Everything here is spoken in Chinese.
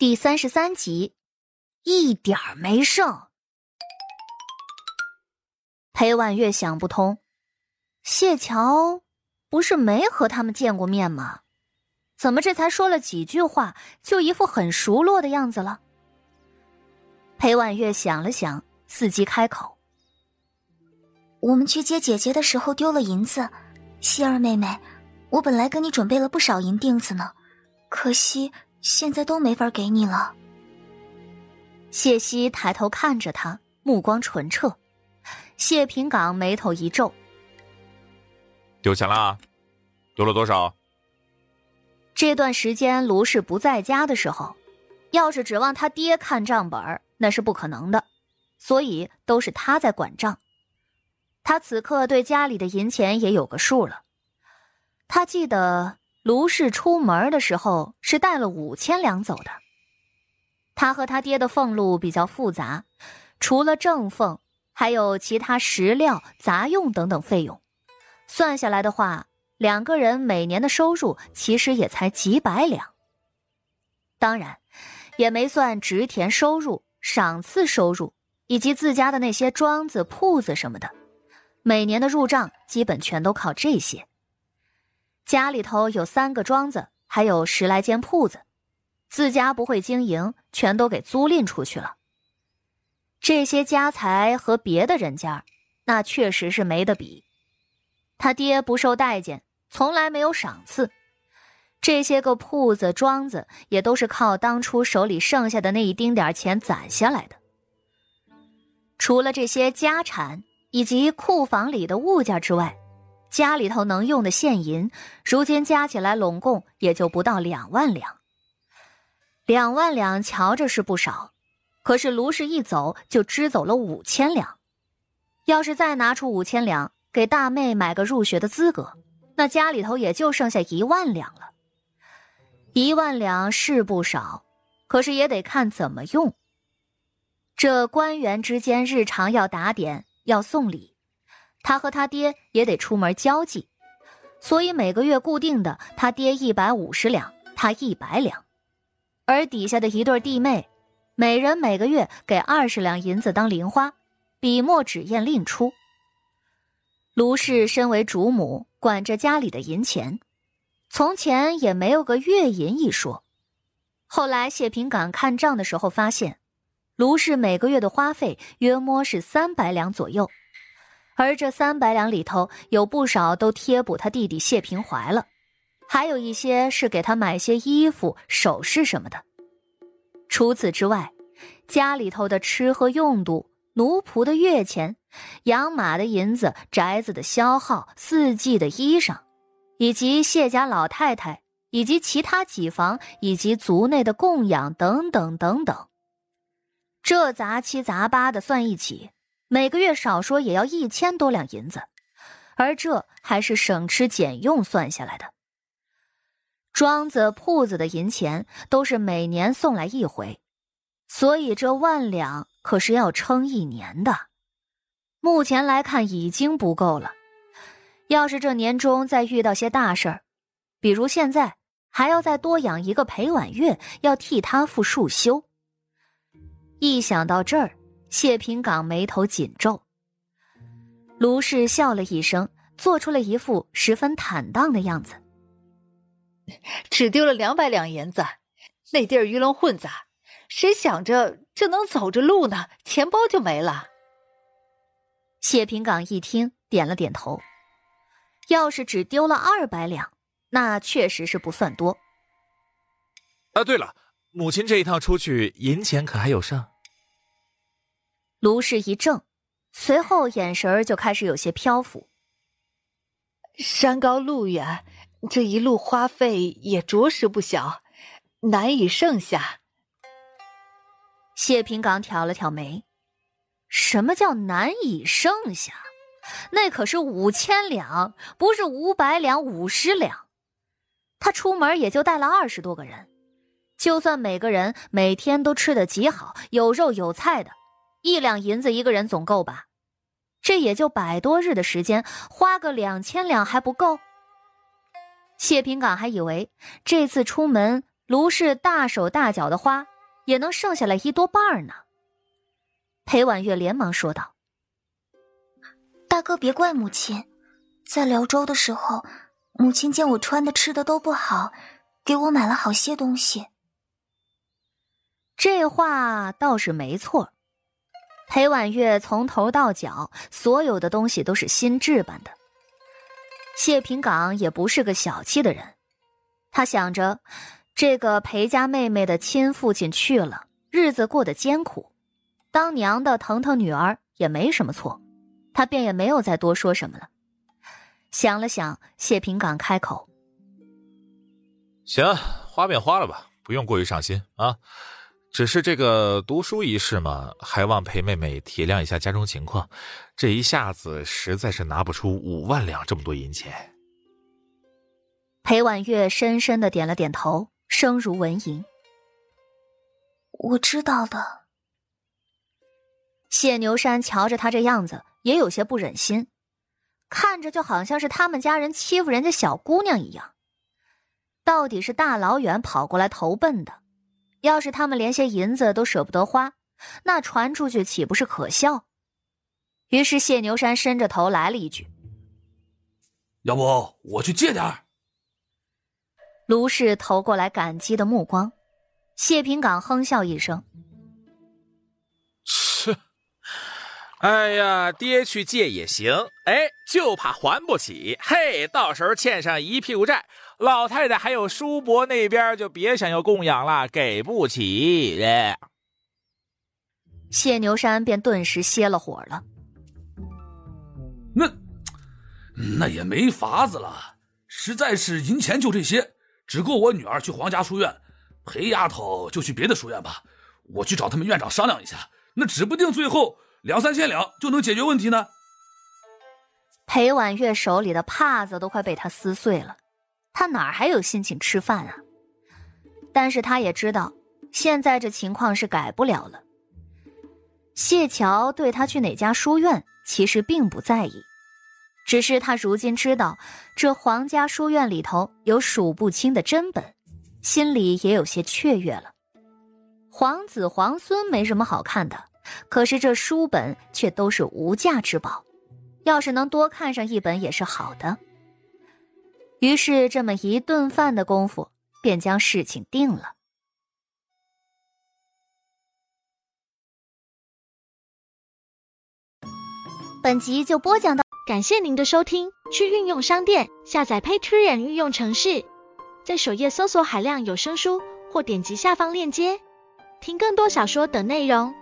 第三十三集，一点儿没剩。裴婉月想不通，谢桥不是没和他们见过面吗？怎么这才说了几句话，就一副很熟络的样子了？裴婉月想了想，伺机开口：“我们去接姐姐的时候丢了银子，希儿妹妹，我本来给你准备了不少银锭子呢，可惜。”现在都没法给你了。谢希抬头看着他，目光纯澈。谢平岗眉头一皱：“丢钱了？丢了多少？”这段时间卢氏不在家的时候，要是指望他爹看账本那是不可能的，所以都是他在管账。他此刻对家里的银钱也有个数了。他记得。卢氏出门的时候是带了五千两走的。他和他爹的俸禄比较复杂，除了正俸，还有其他食料、杂用等等费用，算下来的话，两个人每年的收入其实也才几百两。当然，也没算植田收入、赏赐收入以及自家的那些庄子、铺子什么的，每年的入账基本全都靠这些。家里头有三个庄子，还有十来间铺子，自家不会经营，全都给租赁出去了。这些家财和别的人家，那确实是没得比。他爹不受待见，从来没有赏赐，这些个铺子庄子也都是靠当初手里剩下的那一丁点钱攒下来的。除了这些家产以及库房里的物件之外。家里头能用的现银，如今加起来拢共也就不到两万两。两万两瞧着是不少，可是卢氏一走就支走了五千两。要是再拿出五千两给大妹买个入学的资格，那家里头也就剩下一万两了。一万两是不少，可是也得看怎么用。这官员之间日常要打点，要送礼。他和他爹也得出门交际，所以每个月固定的，他爹一百五十两，他一百两，而底下的一对弟妹，每人每个月给二十两银子当零花，笔墨纸砚另出。卢氏身为主母，管着家里的银钱，从前也没有个月银一说。后来谢平岗看账的时候发现，卢氏每个月的花费约摸是三百两左右。而这三百两里头有不少都贴补他弟弟谢平怀了，还有一些是给他买些衣服、首饰什么的。除此之外，家里头的吃喝用度、奴仆的月钱、养马的银子、宅子的消耗、四季的衣裳，以及谢家老太太以及其他几房以及族内的供养等等等等，这杂七杂八的算一起。每个月少说也要一千多两银子，而这还是省吃俭用算下来的。庄子铺子的银钱都是每年送来一回，所以这万两可是要撑一年的。目前来看已经不够了，要是这年中再遇到些大事儿，比如现在还要再多养一个裴婉月，要替他付束修。一想到这儿。谢平岗眉头紧皱。卢氏笑了一声，做出了一副十分坦荡的样子。只丢了两百两银子，那地儿鱼龙混杂，谁想着这能走着路呢？钱包就没了。谢平岗一听，点了点头。要是只丢了二百两，那确实是不算多。啊，对了，母亲这一趟出去，银钱可还有剩？卢氏一怔，随后眼神就开始有些漂浮。山高路远，这一路花费也着实不小，难以剩下。谢平岗挑了挑眉：“什么叫难以剩下？那可是五千两，不是五百两、五十两。他出门也就带了二十多个人，就算每个人每天都吃得极好，有肉有菜的。”一两银子一个人总够吧，这也就百多日的时间，花个两千两还不够。谢平岗还以为这次出门卢氏大手大脚的花也能剩下来一多半呢。裴婉月连忙说道：“大哥，别怪母亲，在辽州的时候，母亲见我穿的吃的都不好，给我买了好些东西。”这话倒是没错。裴婉月从头到脚所有的东西都是新置办的。谢平岗也不是个小气的人，他想着，这个裴家妹妹的亲父亲去了，日子过得艰苦，当娘的疼疼女儿也没什么错，他便也没有再多说什么了。想了想，谢平岗开口：“行，花便花了吧，不用过于上心啊。”只是这个读书一事嘛，还望裴妹妹体谅一下家中情况。这一下子实在是拿不出五万两这么多银钱。裴婉月深深的点了点头，声如蚊蝇：“我知道的。”谢牛山瞧着他这样子，也有些不忍心，看着就好像是他们家人欺负人家小姑娘一样。到底是大老远跑过来投奔的。要是他们连些银子都舍不得花，那传出去岂不是可笑？于是谢牛山伸着头来了一句：“要不我去借点儿。”卢氏投过来感激的目光，谢平岗哼笑一声：“哎呀，爹去借也行，哎，就怕还不起。嘿，到时候欠上一屁股债。”老太太还有叔伯那边就别想要供养了，给不起。谢牛山便顿时歇了火了。那那也没法子了，实在是银钱就这些，只够我女儿去皇家书院，裴丫头就去别的书院吧。我去找他们院长商量一下，那指不定最后两三千两就能解决问题呢。裴婉月手里的帕子都快被他撕碎了。他哪还有心情吃饭啊？但是他也知道，现在这情况是改不了了。谢桥对他去哪家书院其实并不在意，只是他如今知道这皇家书院里头有数不清的珍本，心里也有些雀跃了。皇子皇孙没什么好看的，可是这书本却都是无价之宝，要是能多看上一本也是好的。于是，这么一顿饭的功夫，便将事情定了。本集就播讲到，感谢您的收听。去运用商店下载 Patreon 运用城市，在首页搜索海量有声书，或点击下方链接听更多小说等内容。